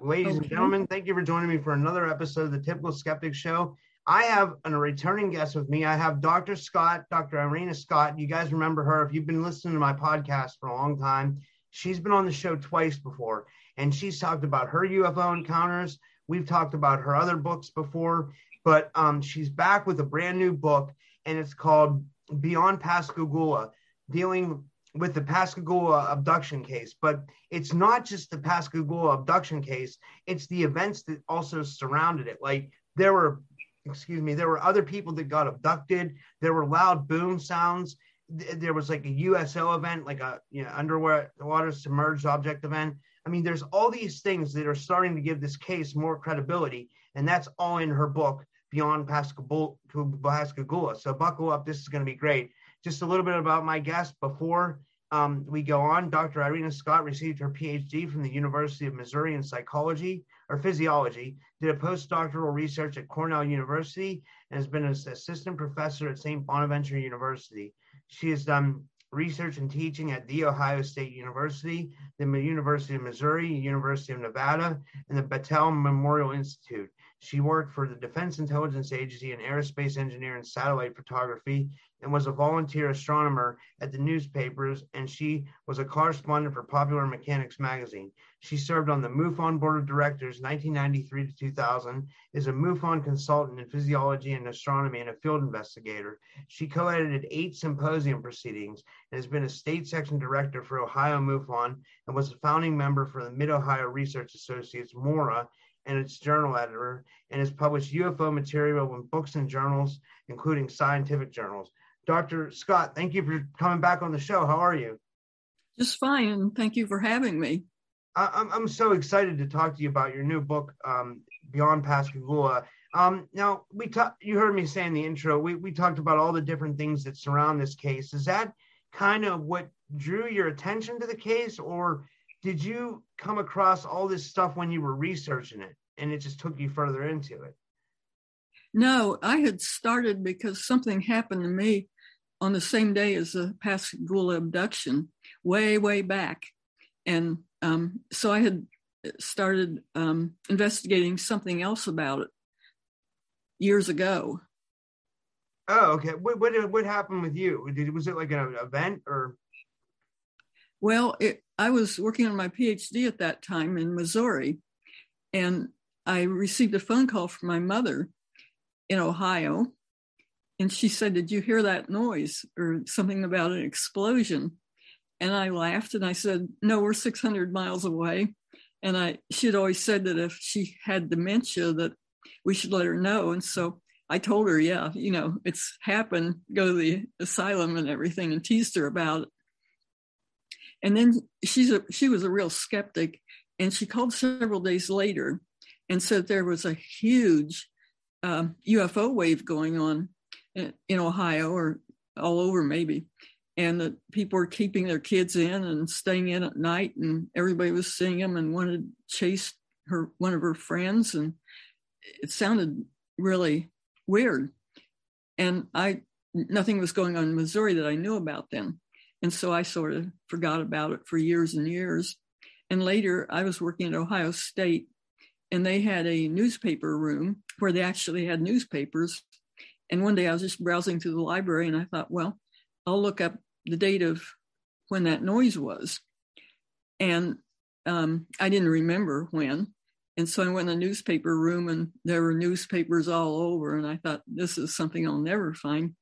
Ladies okay. and gentlemen, thank you for joining me for another episode of the Typical Skeptic Show. I have a returning guest with me. I have Dr. Scott, Dr. Irena Scott. You guys remember her if you've been listening to my podcast for a long time. She's been on the show twice before, and she's talked about her UFO encounters. We've talked about her other books before, but um, she's back with a brand new book, and it's called Beyond Pascagoula, dealing with the Pascagoula abduction case. But it's not just the Pascagoula abduction case; it's the events that also surrounded it. Like there were, excuse me, there were other people that got abducted. There were loud boom sounds. There was like a USO event, like a you know underwater submerged object event. I mean, there's all these things that are starting to give this case more credibility, and that's all in her book, Beyond Pascagoula. So buckle up. This is going to be great. Just a little bit about my guest before um, we go on. Dr. Irena Scott received her PhD from the University of Missouri in psychology or physiology, did a postdoctoral research at Cornell University, and has been an assistant professor at St. Bonaventure University. She has done research and teaching at The Ohio State University, the University of Missouri, University of Nevada, and the Battelle Memorial Institute. She worked for the Defense Intelligence Agency in aerospace engineering and satellite photography and was a volunteer astronomer at the newspapers, and she was a correspondent for Popular Mechanics magazine. She served on the MUFON board of directors 1993 to 2000, is a MUFON consultant in physiology and astronomy and a field investigator. She co-edited eight symposium proceedings and has been a state section director for Ohio MUFON and was a founding member for the Mid-Ohio Research Associates, MORA, and its journal editor, and has published UFO material in books and journals, including scientific journals. Dr. Scott, thank you for coming back on the show. How are you? Just fine. Thank you for having me. I, am I'm so excited to talk to you about your new book, um, Beyond Pascagoula. Um, now, we talked. You heard me say in the intro. We we talked about all the different things that surround this case. Is that kind of what drew your attention to the case, or did you come across all this stuff when you were researching it, and it just took you further into it? No, I had started because something happened to me on the same day as the Pascagoula abduction, way, way back. And um, so I had started um, investigating something else about it years ago. Oh, okay. What what, what happened with you? Did, was it like an event or? Well, it, I was working on my PhD at that time in Missouri, and I received a phone call from my mother in Ohio, and she said, Did you hear that noise or something about an explosion? And I laughed and I said, No, we're 600 miles away. And I, she'd always said that if she had dementia, that we should let her know. And so I told her, Yeah, you know, it's happened, go to the asylum and everything, and teased her about it. And then she's a, she was a real skeptic. And she called several days later and said there was a huge uh, um, UFO wave going on in Ohio or all over maybe, and that people were keeping their kids in and staying in at night, and everybody was seeing them and wanted to chase her one of her friends, and it sounded really weird. And I nothing was going on in Missouri that I knew about then, and so I sort of forgot about it for years and years. And later, I was working at Ohio State, and they had a newspaper room where they actually had newspapers and one day I was just browsing through the library and I thought, well, I'll look up the date of when that noise was. And um, I didn't remember when. And so I went in the newspaper room and there were newspapers all over. And I thought, this is something I'll never find.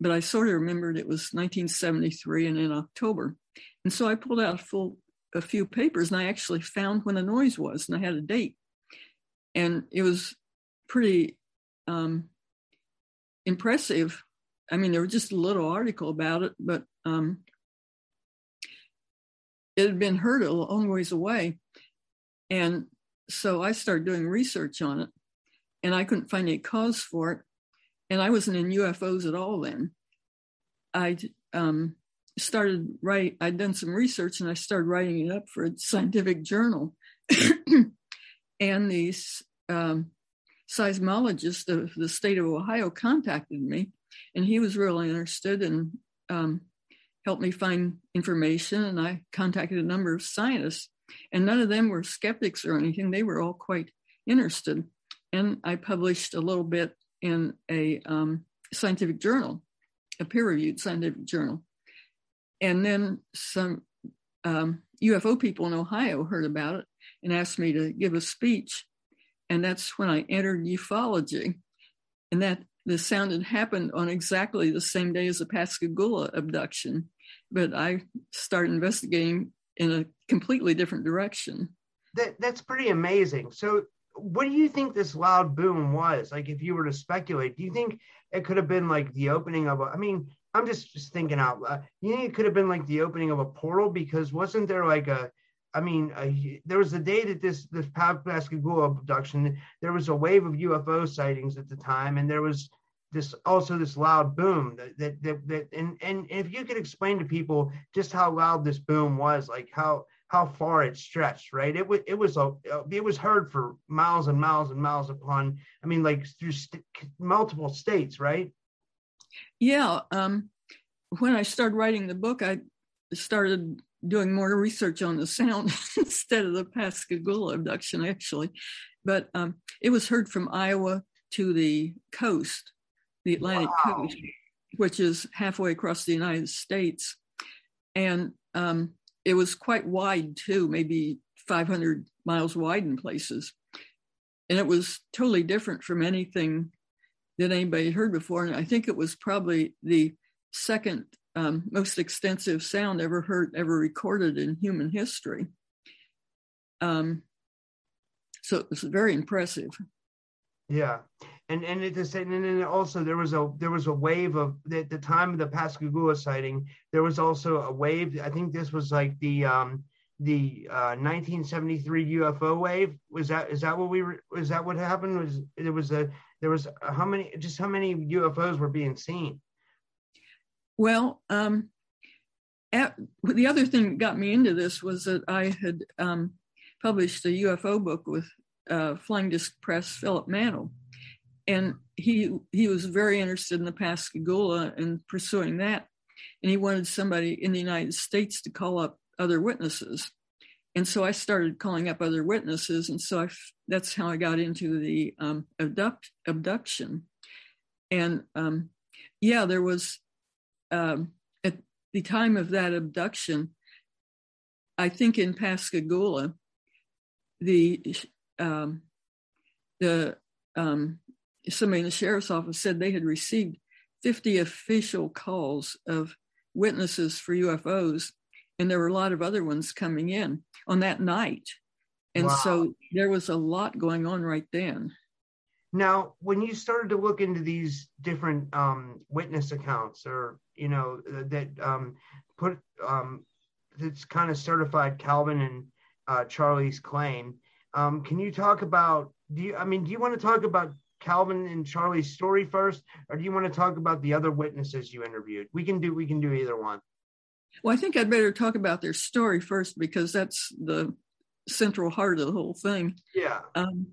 But I sort of remembered it was 1973 and in October. And so I pulled out a full a few papers and I actually found when the noise was and I had a date. And it was pretty um, impressive. I mean, there was just a little article about it, but um, it had been heard a long ways away. And so I started doing research on it, and I couldn't find any cause for it. And I wasn't in UFOs at all then. I um, started write. I'd done some research, and I started writing it up for a scientific journal. and these um, seismologist of the state of Ohio contacted me, and he was really interested and um, helped me find information. And I contacted a number of scientists, And none of them were skeptics or anything. They were all quite interested. And I published a little bit in a um, scientific journal, a peer reviewed scientific journal. And then some um, UFO people in Ohio heard about it and asked me to give a speech. And that's when I entered ufology. And that the sound had happened on exactly the same day as the Pascagoula abduction. But I started investigating in a completely different direction. That, that's pretty amazing. So, what do you think this loud boom was? Like, if you were to speculate, do you think it could have been like the opening of a, I mean, I'm just, just thinking out. You think it could have been like the opening of a portal? Because wasn't there like a, I mean, uh, there was the day that this this Pascagoula abduction, there was a wave of UFO sightings at the time, and there was this also this loud boom that that that, that and and if you could explain to people just how loud this boom was, like how how far it stretched, right? It was it was a it was heard for miles and miles and miles upon. I mean, like through st- multiple states, right? Yeah. Um, when I started writing the book, I started doing more research on the sound instead of the Pascagoula abduction, actually. But um, it was heard from Iowa to the coast, the Atlantic wow. coast, which is halfway across the United States. And um, it was quite wide too, maybe 500 miles wide in places. And it was totally different from anything that anybody had heard before. And I think it was probably the second um, most extensive sound ever heard, ever recorded in human history. Um, so it was very impressive. Yeah, and and at the and then also there was a there was a wave of at the time of the Pascagoula sighting. There was also a wave. I think this was like the um, the uh, 1973 UFO wave. Was that is that what we? Is that what happened? Was there was a there was a, how many just how many UFOs were being seen? Well, um, at, the other thing that got me into this was that I had um, published a UFO book with uh, Flying Disc Press, Philip Mantle, and he he was very interested in the Pascagoula and pursuing that, and he wanted somebody in the United States to call up other witnesses, and so I started calling up other witnesses, and so I, that's how I got into the um, abduct, abduction, and um, yeah, there was um, at the time of that abduction, I think in Pascagoula, the um, the um, somebody in the sheriff's office said they had received 50 official calls of witnesses for UFOs, and there were a lot of other ones coming in on that night. And wow. so there was a lot going on right then. Now, when you started to look into these different um, witness accounts, or you know that um, put um, that's kind of certified Calvin and uh, Charlie's claim, um, can you talk about? Do you? I mean, do you want to talk about Calvin and Charlie's story first, or do you want to talk about the other witnesses you interviewed? We can do. We can do either one. Well, I think I'd better talk about their story first because that's the central heart of the whole thing. Yeah. Um,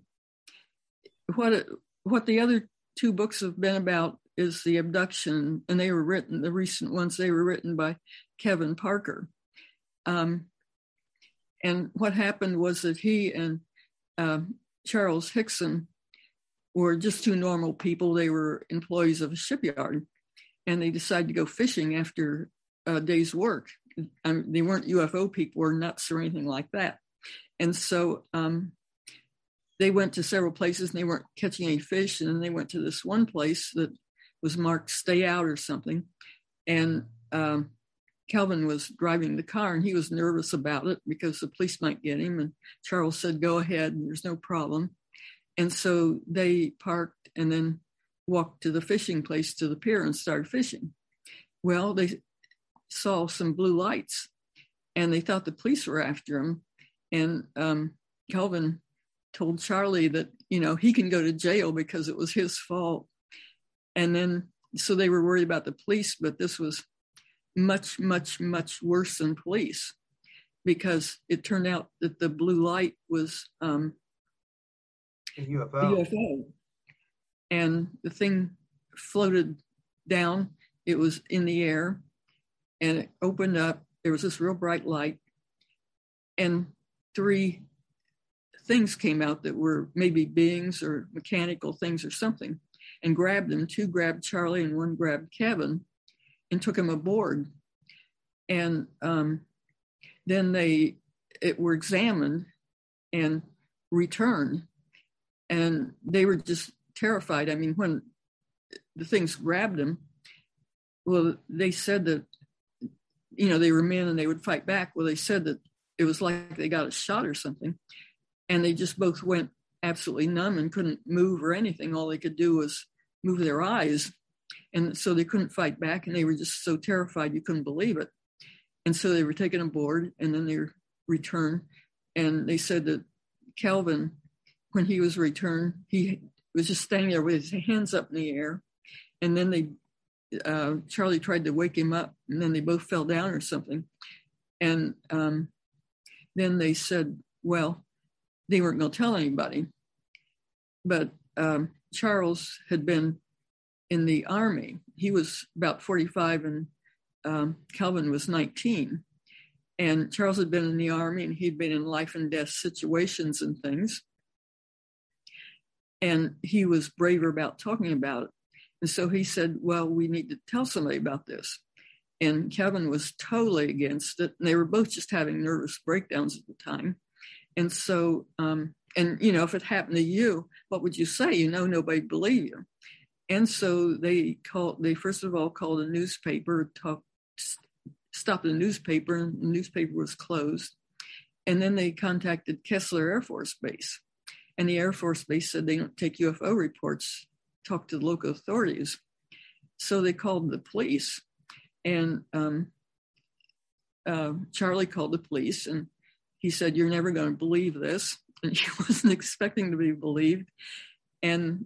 what what the other two books have been about is the abduction, and they were written the recent ones. They were written by Calvin Parker. Um, and what happened was that he and uh, Charles Hickson were just two normal people. They were employees of a shipyard, and they decided to go fishing after a day's work. I mean, they weren't UFO people or nuts or anything like that. And so um, they went to several places and they weren't catching any fish. And then they went to this one place that was marked stay out or something. And um, Calvin was driving the car and he was nervous about it because the police might get him. And Charles said, go ahead, there's no problem. And so they parked and then walked to the fishing place to the pier and started fishing. Well, they saw some blue lights and they thought the police were after him. And um, Calvin told Charlie that, you know, he can go to jail because it was his fault. And then, so they were worried about the police, but this was much, much, much worse than police because it turned out that the blue light was um, UFO. UFO. And the thing floated down, it was in the air, and it opened up. There was this real bright light. And three things came out that were maybe beings or mechanical things or something and grabbed them. Two grabbed Charlie and one grabbed Calvin and took him aboard. And um, then they it were examined and returned. And they were just terrified. I mean, when the things grabbed them, well, they said that, you know, they were men and they would fight back. Well, they said that it was like they got a shot or something. And they just both went absolutely numb and couldn't move or anything. All they could do was move their eyes. And so they couldn't fight back and they were just so terrified you couldn't believe it. And so they were taken aboard and then they returned. And they said that Calvin, when he was returned, he was just standing there with his hands up in the air. And then they, uh, Charlie tried to wake him up and then they both fell down or something. And um, then they said, well, they weren't going to tell anybody. But um, Charles had been in the army. He was about 45 and um, Calvin was 19. And Charles had been in the army and he'd been in life and death situations and things. And he was braver about talking about it. And so he said, Well, we need to tell somebody about this. And Calvin was totally against it. And they were both just having nervous breakdowns at the time. And so um, and you know if it happened to you what would you say? You know nobody believe you. And so they called they first of all called a newspaper stopped the newspaper and the newspaper was closed. And then they contacted keesler air force base. And the air force base said they don't take ufo reports talk to the local authorities. So they called the police. And um, uh, charlie called the police and he said you're never going to believe this and she wasn't expecting to be believed. And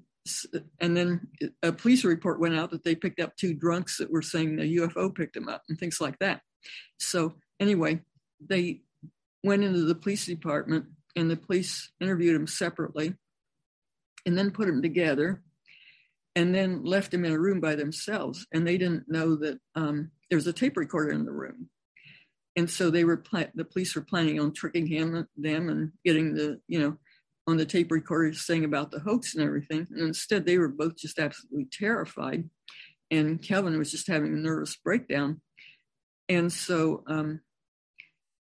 and then a police report went out that they picked up two drunks that were saying the UFO picked them up and things like that. So anyway, they went into the police department and the police interviewed them separately and then put them together and then left them in a room by themselves. And they didn't know that um, there was a tape recorder in the room and so they were the police were planning on tricking him them and getting the you know on the tape recorder saying about the hoax and everything. And instead they were both just absolutely terrified. And calvin was just having a nervous breakdown. And so um,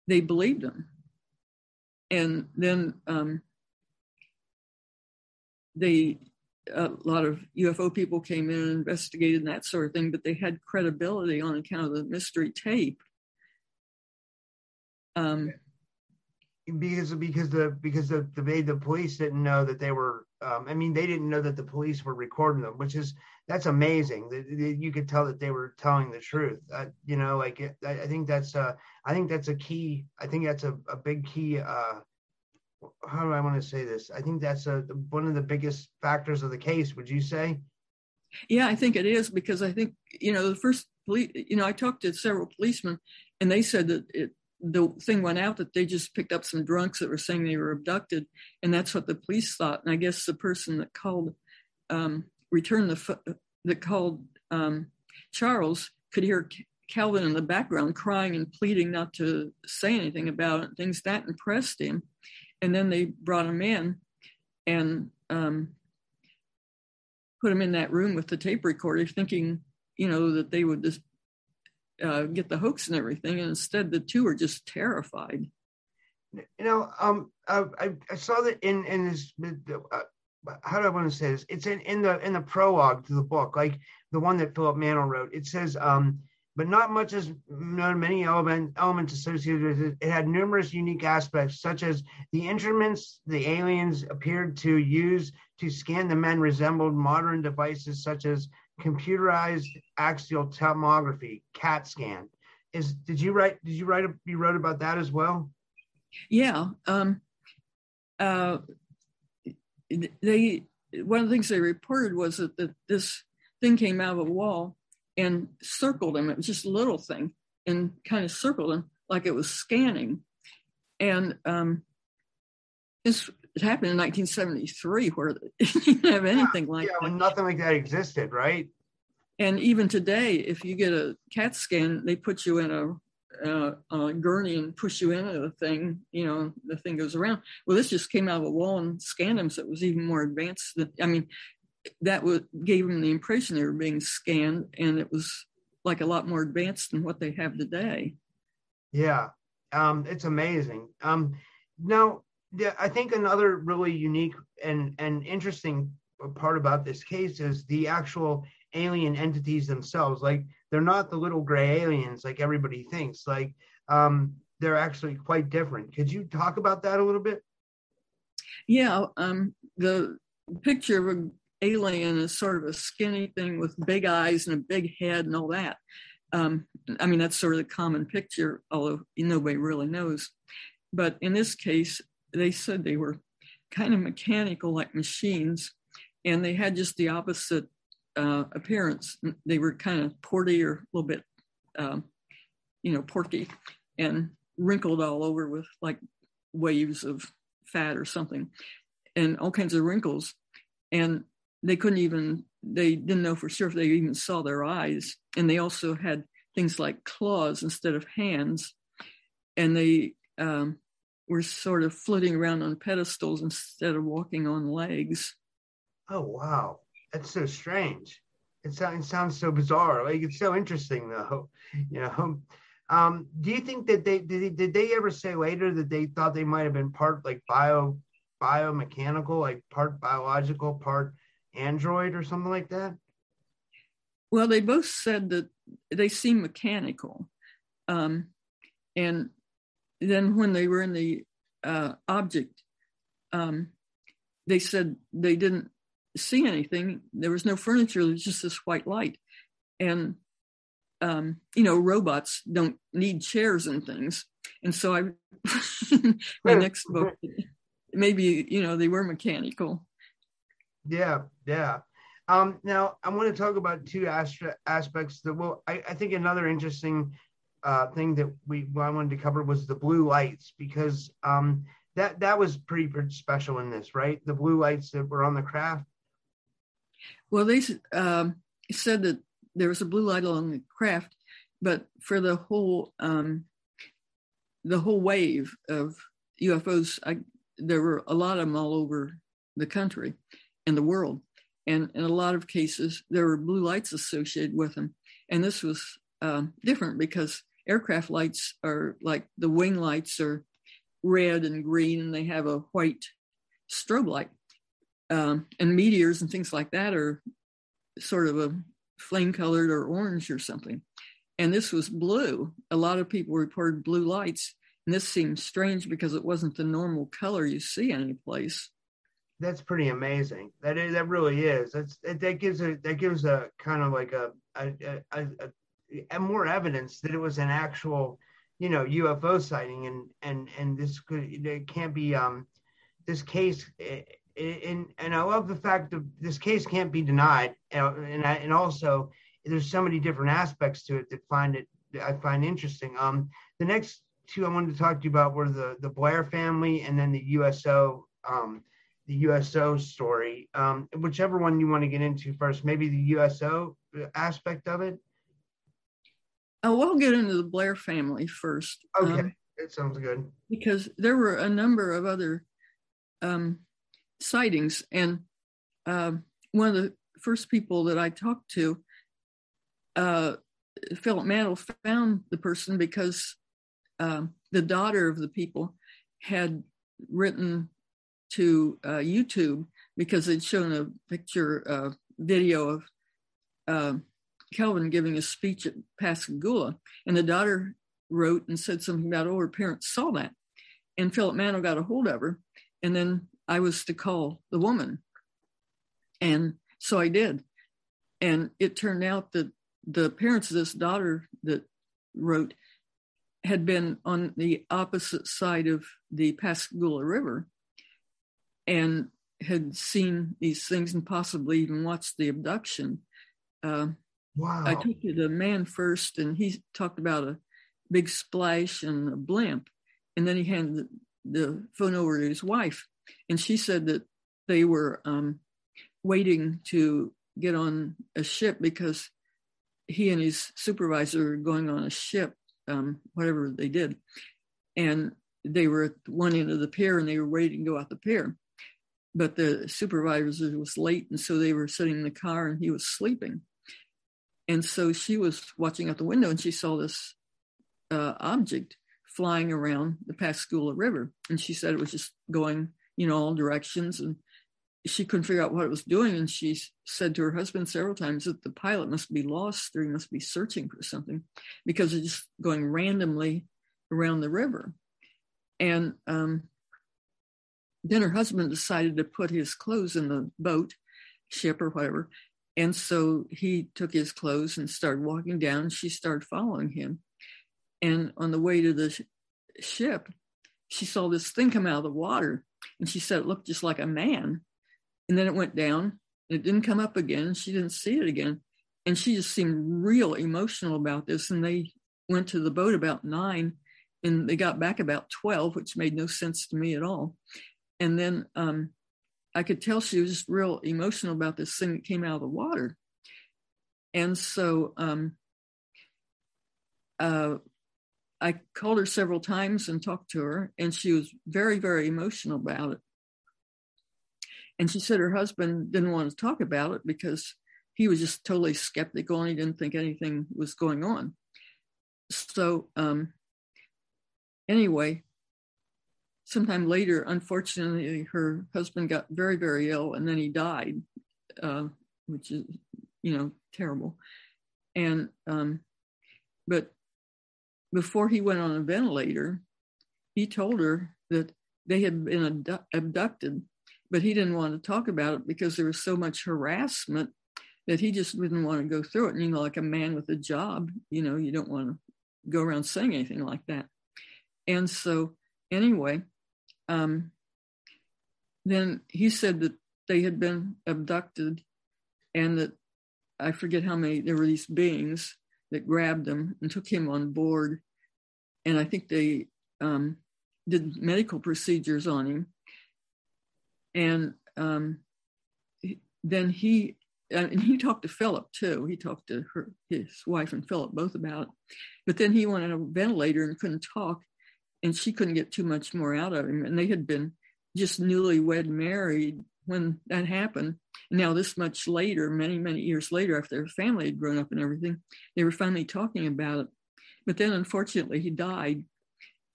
they believed him. And then um, they a lot of UFO people came in and investigated and that sort of thing, but they had credibility on account of the mystery tape um, because because the because the the, the police didn't know that they were. Um, I mean, they didn't know that the police were recording them, which is that's amazing. That you could tell that they were telling the truth. Uh, you know, like it, I, I, think that's uh, I think that's a key. I think that's a, a big key. Uh, how do I want to say this? I think that's a one of the biggest factors of the case. Would you say? Yeah, I think it is because I think you know the first police. You know, I talked to several policemen, and they said that it the thing went out that they just picked up some drunks that were saying they were abducted, and that's what the police thought. And I guess the person that called um, returned the that called um, Charles could hear Calvin in the background crying and pleading not to say anything about it. Things that impressed him, and then they brought him in and um, put him in that room with the tape recorder, thinking you know that they would just uh, get the hoax and everything. And instead, the two are just terrified. You know, um, I, I saw that in in this. Uh, how do I want to say this? It's in, in the in the prologue to the book, like the one that Philip Mantle wrote. It says, um, but not much as known many element, elements associated with it. It had numerous unique aspects, such as the instruments the aliens appeared to use to scan the men resembled modern devices such as computerized axial tomography CAT scan. Is did you write? Did you write? You wrote about that as well? Yeah. Um, uh, they one of the things they reported was that, that this thing came out of a wall and circled him. It was just a little thing and kind of circled him like it was scanning. And um, this it happened in 1973 where you didn't have anything yeah, like yeah, that. nothing like that existed, right? And even today, if you get a CAT scan, they put you in a uh, gurney and push you into the thing, you know, the thing goes around. Well, this just came out of a wall and scanned them, so it was even more advanced. Than, I mean, that was, gave them the impression they were being scanned, and it was like a lot more advanced than what they have today. Yeah, um, it's amazing. Um, now, yeah, I think another really unique and and interesting part about this case is the actual alien entities themselves. Like they're not the little gray aliens like everybody thinks. Like um, they're actually quite different. Could you talk about that a little bit? Yeah, um, the picture of an alien is sort of a skinny thing with big eyes and a big head and all that. Um, I mean, that's sort of the common picture, although nobody really knows. But in this case, they said they were kind of mechanical, like machines, and they had just the opposite uh, appearance. They were kind of porty or a little bit, um, you know, porky and wrinkled all over with like waves of fat or something and all kinds of wrinkles. And they couldn't even, they didn't know for sure if they even saw their eyes. And they also had things like claws instead of hands. And they um, were sort of floating around on pedestals instead of walking on legs. Oh, wow. That's so strange. It sounds, it sounds so bizarre. Like it's so interesting though. You know. Um, do you think that they did, they did they ever say later that they thought they might have been part like bio biomechanical, like part biological, part android or something like that? Well, they both said that they seem mechanical. Um, and then when they were in the uh, object, um, they said they didn't see anything. There was no furniture. There was just this white light. And, um, you know, robots don't need chairs and things. And so I, my next book, maybe, you know, they were mechanical. Yeah. Yeah. Um, now I want to talk about two astra- aspects that well, I, I think another interesting uh, thing that we I wanted to cover was the blue lights because um, that that was pretty, pretty special in this, right? The blue lights that were on the craft. Well, they um, said that there was a blue light along the craft, but for the whole um, the whole wave of UFOs, I, there were a lot of them all over the country and the world, and in a lot of cases there were blue lights associated with them. And this was um, different because aircraft lights are like the wing lights are red and green, and they have a white strobe light um, and meteors and things like that are sort of a flame colored or orange or something. And this was blue. A lot of people reported blue lights, and this seems strange because it wasn't the normal color you see any place. That's pretty amazing. That is, that really is. That's that gives a that gives a kind of like a, a, a, a more evidence that it was an actual, you know, UFO sighting, and and and this could it can't be um this case and and I love the fact that this case can't be denied, and I, and also there's so many different aspects to it that find it I find interesting. Um, the next two I wanted to talk to you about were the the Blair family and then the USO um, the USO story. Um, whichever one you want to get into first, maybe the USO aspect of it. Oh, we'll get into the Blair family first. Okay, um, that sounds good. Because there were a number of other um, sightings. And uh, one of the first people that I talked to, uh, Philip Mantle, found the person because uh, the daughter of the people had written to uh, YouTube because they'd shown a picture, uh, video of Calvin giving a speech at Pascagoula, and the daughter wrote and said something about, oh, her parents saw that. And Philip Mantle got a hold of her, and then I was to call the woman. And so I did. And it turned out that the parents of this daughter that wrote had been on the opposite side of the Pascagoula River and had seen these things and possibly even watched the abduction. Uh, wow. I talked to the man first, and he talked about a big splash and a blimp. And then he handed the, the phone over to his wife and she said that they were um, waiting to get on a ship because he and his supervisor were going on a ship um, whatever they did. And they were at one end of the pier and they were waiting to go out the pier. But the supervisor was late, and so they were sitting in the car and he was sleeping. And so she was watching out the window and she saw this uh, object flying around the Pascagoula River. And she said it was just going, you know, all directions. And she couldn't figure out what it was doing. And she said to her husband several times that the pilot must be lost or he must be searching for something because it's just going randomly around the river. And um, then her husband decided to put his clothes in the boat, ship or whatever. And so he took his clothes and started walking down. She started following him. And on the way to the sh- ship, she saw this thing come out of the water. And she said it looked just like a man. And then it went down. It didn't come up again. She didn't see it again. And she just seemed real emotional about this. And they went to the boat about nine and they got back about 12, which made no sense to me at all. And then um, I could tell she was real emotional about this thing that came out of the water. And so um, uh, I called her several times and talked to her, and she was very, very emotional about it. And she said her husband didn't want to talk about it because he was just totally skeptical and he didn't think anything was going on. So, um, anyway, sometime later, unfortunately, her husband got very, very ill and then he died, uh, which is, you know, terrible. And, um, but before he went on a ventilator, he told her that they had been abducted, but he didn't want to talk about it because there was so much harassment that he just didn't want to go through it. And, you know, like a man with a job, you know, you don't want to go around saying anything like that. And so, anyway, um, then he said that they had been abducted and that I forget how many, there were these beings that grabbed him and took him on board. And I think they um, did medical procedures on him. And um, then he, and he talked to Philip too. He talked to her, his wife and Philip both about it. But then he went on a ventilator and couldn't talk and she couldn't get too much more out of him. And they had been just newlywed married when that happened. Now, this much later, many, many years later, after their family had grown up and everything, they were finally talking about it. But then, unfortunately, he died.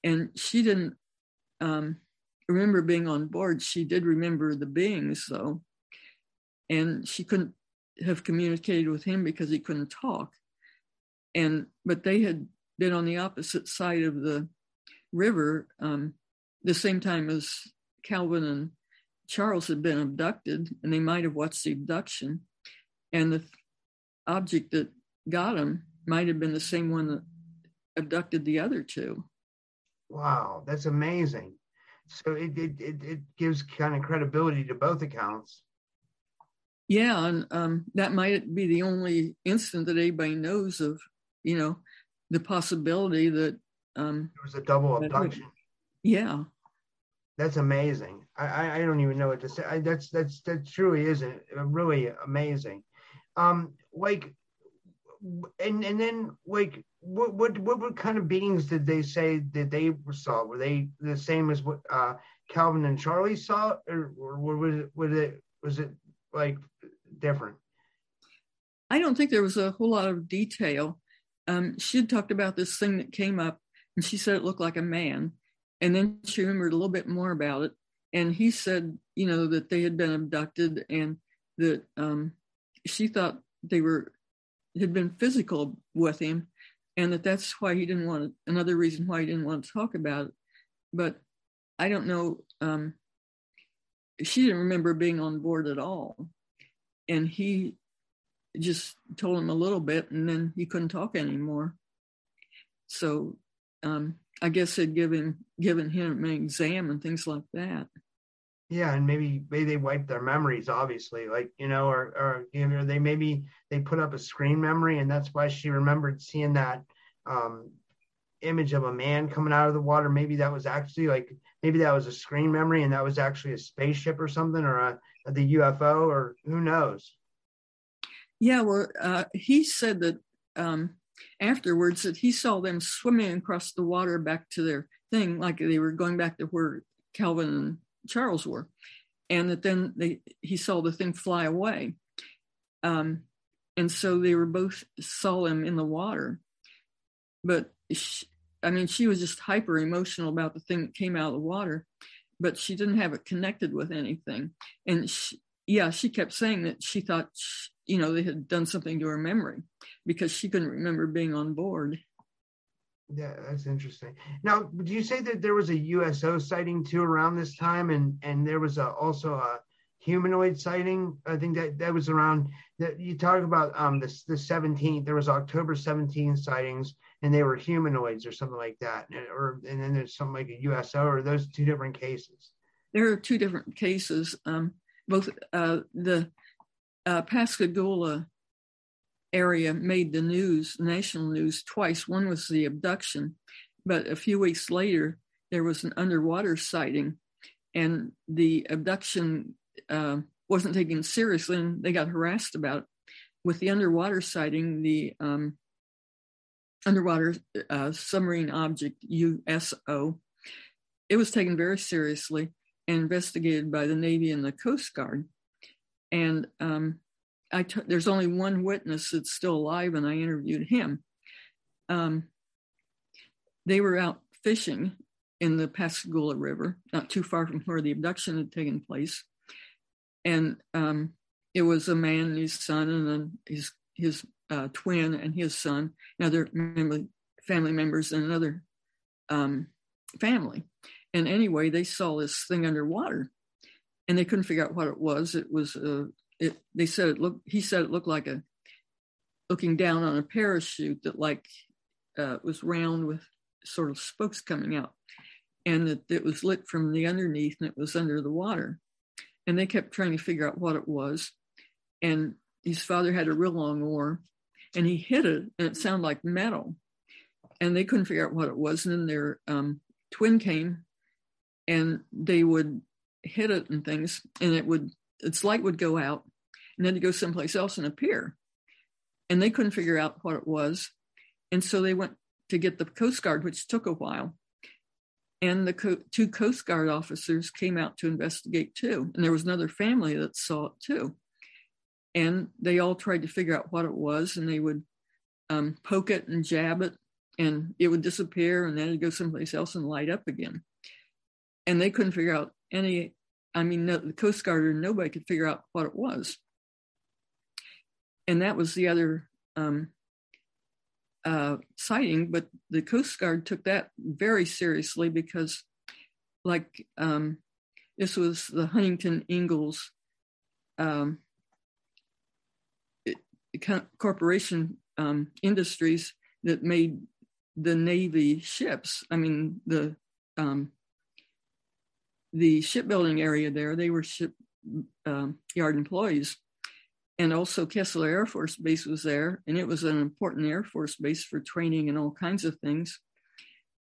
And she didn't um, remember being on board. She did remember the beings, though. And she couldn't have communicated with him because he couldn't talk. And, but they had been on the opposite side of the river um, the same time as Calvin and Charles had been abducted, and they might have watched the abduction. And the object that got him might have been the same one that abducted the other two. Wow, that's amazing. So it it it, it gives kind of credibility to both accounts. Yeah, and um, that might be the only incident that anybody knows of. You know, the possibility that um, it was a double abduction. Yeah, that's amazing. I, I don't even know what to say. I, that's that's that truly is a, really amazing. Um, like, and and then like, what what what what kind of beings did they say that they saw? Were they the same as what uh, Calvin and Charlie saw, or, or was it was it was it like different? I don't think there was a whole lot of detail. Um, she had talked about this thing that came up and she said it looked like a man. And then she remembered a little bit more about it. And he said, you know, that they had been abducted and that um, she thought they were had been physical with him, and that that's why he didn't want another reason why he didn't want to talk about it. But I don't know. Um, she didn't remember being on board at all, and he just told him a little bit, and then he couldn't talk anymore. So um, I guess had given given him an exam and things like that. Yeah, and maybe maybe they wiped their memories, obviously, like you know, or or you know, they maybe they put up a screen memory, and that's why she remembered seeing that um, image of a man coming out of the water. Maybe that was actually like maybe that was a screen memory, and that was actually a spaceship or something, or a, a the UFO, or who knows. Yeah, well, uh, he said that um, afterwards that he saw them swimming across the water back to their thing, like they were going back to where Calvin and Charles were, and that then they he saw the thing fly away. Um, and so they were both saw him in the water. But she, I mean, she was just hyper emotional about the thing that came out of the water, but she didn't have it connected with anything. And she, yeah, she kept saying that she thought, she, you know, they had done something to her memory because she couldn't remember being on board. Yeah, that's interesting. Now, do you say that there was a USO sighting too around this time, and and there was a, also a humanoid sighting? I think that that was around that you talk about um the the 17th. There was October seventeenth sightings, and they were humanoids or something like that, and, or and then there's something like a USO, or those two different cases. There are two different cases. Um, both uh, the uh, Pascagoula area made the news, national news, twice. One was the abduction, but a few weeks later, there was an underwater sighting, and the abduction uh, wasn't taken seriously, and they got harassed about it. With the underwater sighting, the um, underwater uh, submarine object USO, it was taken very seriously and investigated by the Navy and the Coast Guard. And um, I t- there's only one witness that's still alive, and I interviewed him. Um, they were out fishing in the Pascagoula River, not too far from where the abduction had taken place, and um, it was a man and his son, and then his his uh, twin and his son, and other family family members, and another um, family. And anyway, they saw this thing underwater, and they couldn't figure out what it was. It was a it they said it looked he said it looked like a looking down on a parachute that like uh, was round with sort of spokes coming out and that it was lit from the underneath and it was under the water. And they kept trying to figure out what it was. And his father had a real long oar and he hit it and it sounded like metal. And they couldn't figure out what it was. And then their um, twin came and they would hit it and things and it would its light would go out and then to go someplace else and appear. And they couldn't figure out what it was. And so they went to get the Coast Guard, which took a while. And the co- two Coast Guard officers came out to investigate too. And there was another family that saw it too. And they all tried to figure out what it was, and they would um, poke it and jab it, and it would disappear, and then it'd go someplace else and light up again. And they couldn't figure out any. I mean, no, the Coast Guard or nobody could figure out what it was and that was the other um, uh, sighting. But the Coast Guard took that very seriously because, like, um, this was the Huntington Ingalls um, corporation um, industries that made the Navy ships. I mean, the um, the shipbuilding area there, they were ship um, yard employees and also Keesler Air Force Base was there, and it was an important Air Force base for training and all kinds of things.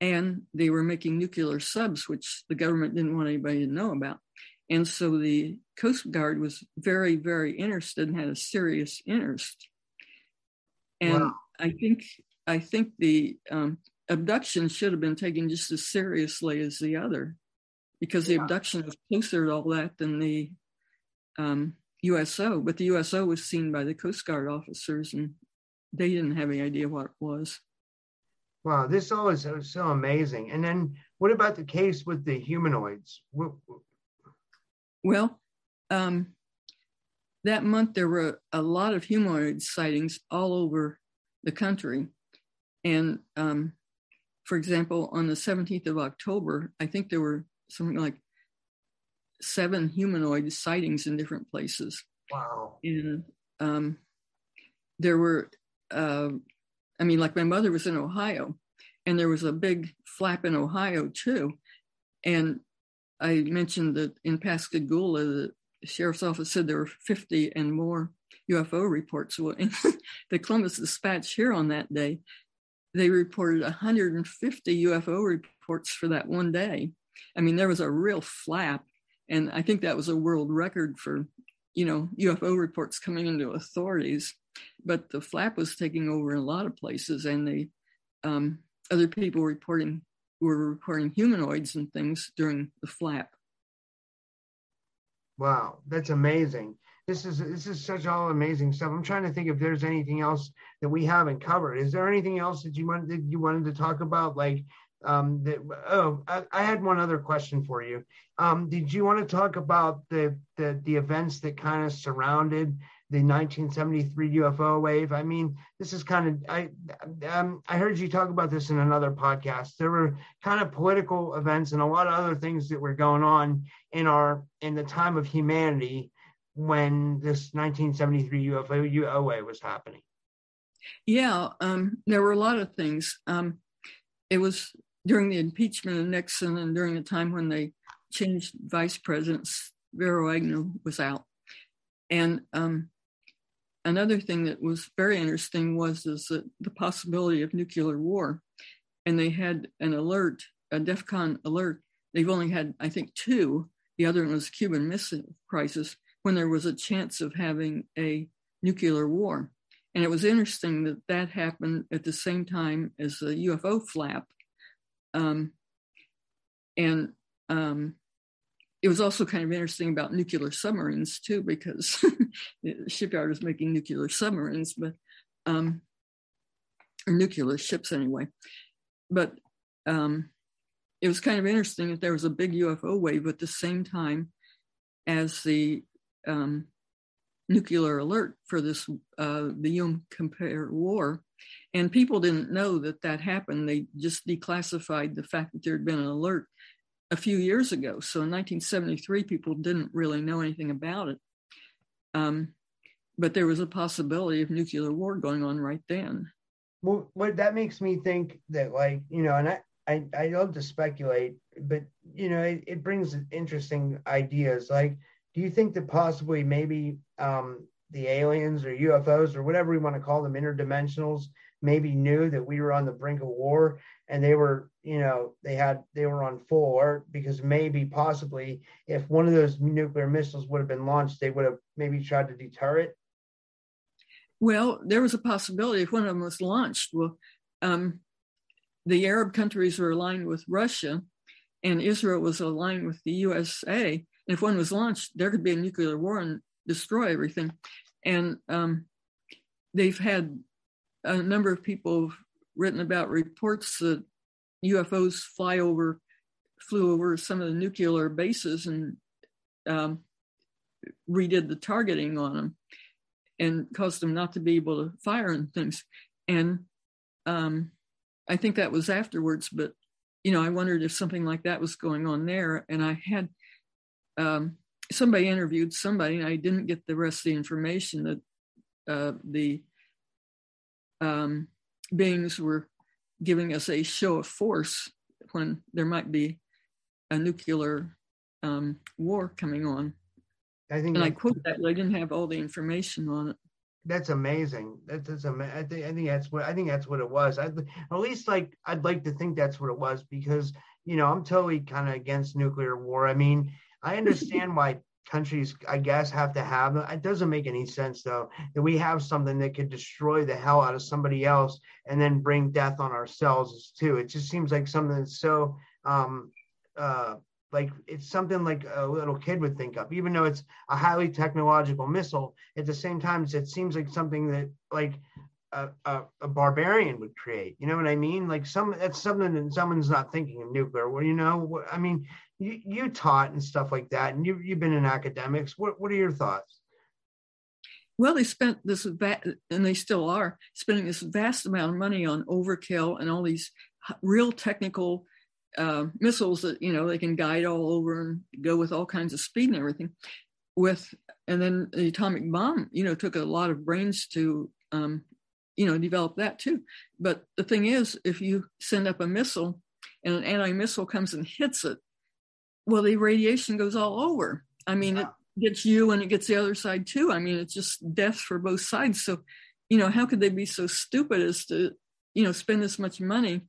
And they were making nuclear subs, which the government didn't want anybody to know about. And so the Coast Guard was very, very interested and had a serious interest. And wow. I think I think the um, abduction should have been taken just as seriously as the other, because the yeah. abduction was closer to all that than the um, USO, but the USO was seen by the Coast Guard officers and they didn't have any idea what it was. Wow, this all is so amazing. And then what about the case with the humanoids? Well, um, that month there were a lot of humanoid sightings all over the country. And um, for example, on the 17th of October, I think there were something like seven humanoid sightings in different places. Wow. And um, there were, uh, I mean, like my mother was in Ohio, and there was a big flap in Ohio too. And I mentioned that in Pascagoula, the sheriff's office said there were 50 and more UFO reports. Well, in the Columbus Dispatch here on that day, they reported 150 UFO reports for that one day. I mean, there was a real flap and I think that was a world record for, you know, UFO reports coming into authorities. but the flap was taking over in a lot of places, and the um, other people reporting were reporting humanoids and things during the flap. Wow, that's amazing. This is this is such all amazing stuff. I'm trying to think if there's anything else that we haven't covered. Is there anything else that you wanted that you wanted to talk about? Like, um, that, oh, I, I had one other question for you. Um, did you want to talk about the the the events that kind of surrounded the 1973 UFO wave. I mean, this is kind of I um, I heard you talk about this in another podcast. There were kind of political events and a lot of other things that were going on in our in the time of humanity when this 1973 UFO wave was happening. Yeah, um, there were a lot of things. Um, it was during the impeachment of Nixon and during the time when they changed vice presidents. Spiro Agnew was out, and um, another thing that was very interesting was is that the possibility of nuclear war, and they had an alert, a DEFCON alert. They've only had, I think, two. The other one was Cuban Missile Crisis, when there was a chance of having a nuclear war. And it was interesting that that happened at the same time as the UFO flap. Um, and um, it was also kind of interesting about nuclear submarines too, because shipyard is making nuclear submarines, but um, nuclear ships anyway. But um, it was kind of interesting that there was a big UFO wave at the same time as the um, nuclear alert for this uh, the Yom Kippur War, and people didn't know that that happened. They just declassified the fact that there had been an alert a few years ago. So in 1973, people didn't really know anything about it. Um, but there was a possibility of nuclear war going on right then. Well, what that makes me think that, like, you know, and I, I, I love to speculate, but, you know, it, it brings interesting ideas. Like, do you think that possibly maybe um, the aliens or UFOs or whatever we want to call them, interdimensionals, maybe knew that we were on the brink of war and they were you know they had they were on full alert? Because maybe possibly if one of those nuclear missiles would have been launched they would have maybe tried to deter it? Well there was a possibility if one of them was launched. Well um, the arab countries were aligned with russia and israel was aligned with the usa if one was launched there could be a nuclear war and destroy everything and um, they've had a number of people written about reports that UFOs fly over, flew over some of the nuclear bases and um, redid the targeting on them and caused them not to be able to fire and things. And um, I think that was afterwards, but you know, I wondered if something like that was going on there. And I had um, somebody interviewed somebody, and I didn't get the rest of the information that uh, the um, beings were giving us a show of force when there might be a nuclear um, war coming on. I think, and I quote that, I didn't have all the information on it. That's amazing. That's, that's amazing. I think, I think that's what I think that's what it was. I, at least like I'd like to think that's what it was because you know I'm totally kind of against nuclear war. I mean, I understand why countries, I guess, have to have. It doesn't make any sense though that we have something that could destroy the hell out of somebody else and then bring death on ourselves too. It just seems like something that's so um, uh, like it's something like a little kid would think of, even though it's a highly technological missile. At the same time, it seems like something that like a, a, a, barbarian would create. You know what I mean? Like some that's something that someone's not thinking of nuclear. Well, you know, I mean, you, you taught and stuff like that, and you you've been in academics. What what are your thoughts? Well, they spent this va- and they still are spending this vast amount of money on overkill and all these real technical uh, missiles that you know they can guide all over and go with all kinds of speed and everything. With and then the atomic bomb, you know, took a lot of brains to um, you know develop that too. But the thing is, if you send up a missile and an anti-missile comes and hits it, well, the radiation goes all over. I mean, it gets you and it gets the other side too. I mean, it's just death for both sides. So, you know, how could they be so stupid as to, you know, spend this much money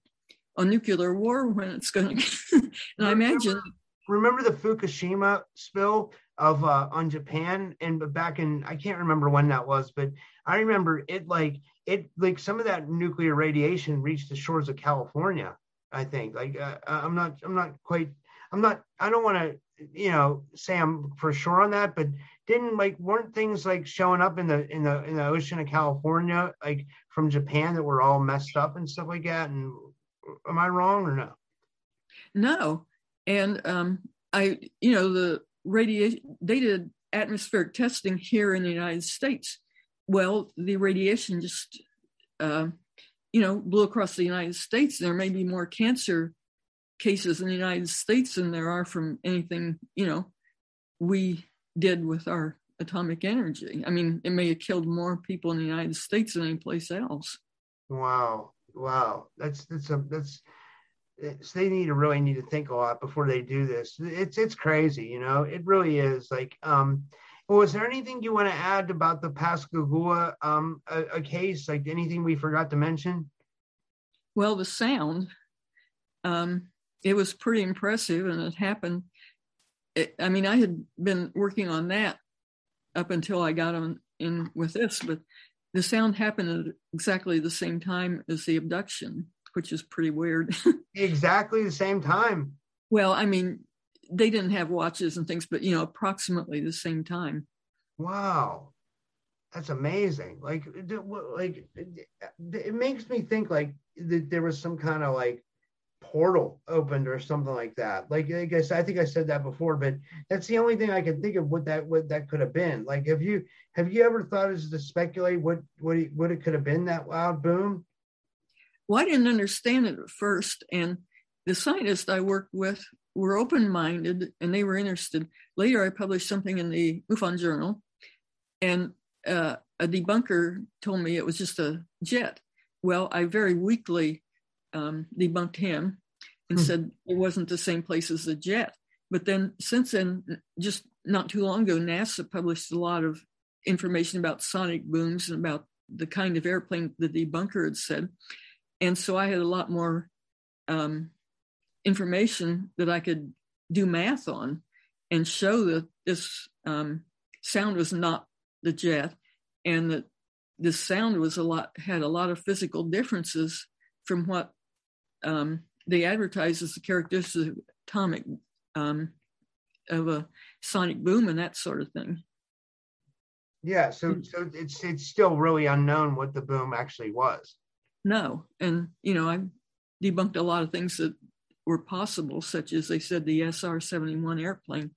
on nuclear war when it's going to? and I imagine. Remember the Fukushima spill of uh, on Japan and back in I can't remember when that was, but I remember it like it like some of that nuclear radiation reached the shores of California. I think like uh, I'm not I'm not quite I'm not I don't want to you know say I'm for sure on that, but didn't like weren't things like showing up in the in the in the ocean of California like from Japan that were all messed up and stuff like that? And am I wrong or no? No, and um, I you know the radiation they did atmospheric testing here in the United States. Well, the radiation just uh, you know blew across the United States. There may be more cancer cases in the United States than there are from anything you know we did with our atomic energy. I mean, it may have killed more people in the United States than any place else. Wow, wow, that's that's a that's so they need to really need to think a lot before they do this. It's it's crazy, you know. It really is. Like, um, was there anything you want to add about the Pascagoula um a, a case? Like anything we forgot to mention? Well, the sound, um, it was pretty impressive, and it happened. It, I mean, I had been working on that up until I got on in with this, but the sound happened at exactly the same time as the abduction which is pretty weird. exactly the same time. Well, I mean, they didn't have watches and things, but you know, approximately the same time. Wow, that's amazing. Like, like it makes me think like that there was some kind of like portal opened or something like that. Like, I guess I think I said that before, but that's the only thing I can think of what that what that could have been. Like, have you have you ever thought as to speculate what what it, what it could have been that loud boom? Well, I didn't understand it at first. And the scientists I worked with were open minded and they were interested. Later, I published something in the MUFON Journal, and uh, a debunker told me it was just a jet. Well, I very weakly um, debunked him and hmm. said it wasn't the same place as the jet. But then, since then, just not too long ago, NASA published a lot of information about sonic booms and about the kind of airplane the debunker had said and so I had a lot more um, information that I could do math on and show that this um, sound was not the jet and that this sound was a lot had a lot of physical differences from what um, they advertise as the characteristics of atomic um, of a sonic boom and that sort of thing. Yeah, so so it's it's still really unknown what the boom actually was no. And, you know, I debunked a lot of things that were possible, such as they said the SR 71 airplane.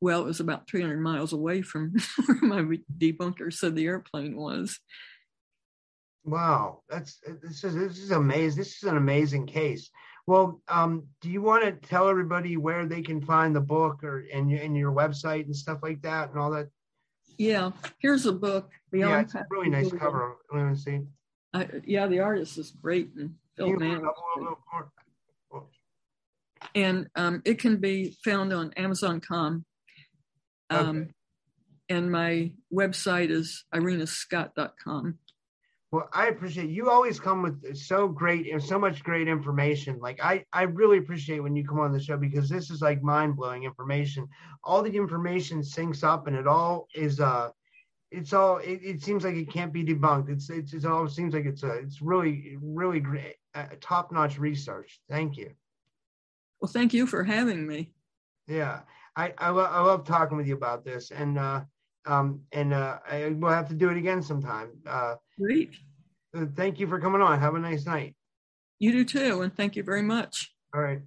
Well, it was about 300 miles away from where my debunker said the airplane was. Wow, that's this is this is amazing. This is an amazing case. Well, um, do you want to tell everybody where they can find the book or and, and your website and stuff like that and all that? Yeah, here's a book. Beyond yeah, it's a really nice cover. Let me see. I, yeah, the artist is great and Phil And um, it can be found on Amazon.com. Um, okay. And my website is irenascott.com. Well, I appreciate you always come with so great and so much great information. Like I, I really appreciate when you come on the show because this is like mind blowing information. All the information syncs up and it all is uh it's all it, it, seems like it can't be debunked. It's it's, it all seems like it's a it's really really great uh, top-notch research. Thank you. Well thank you for having me. Yeah. I i, lo- I love talking with you about this and uh um and uh I, we'll have to do it again sometime. Uh great. thank you for coming on. Have a nice night. You do too and thank you very much. All right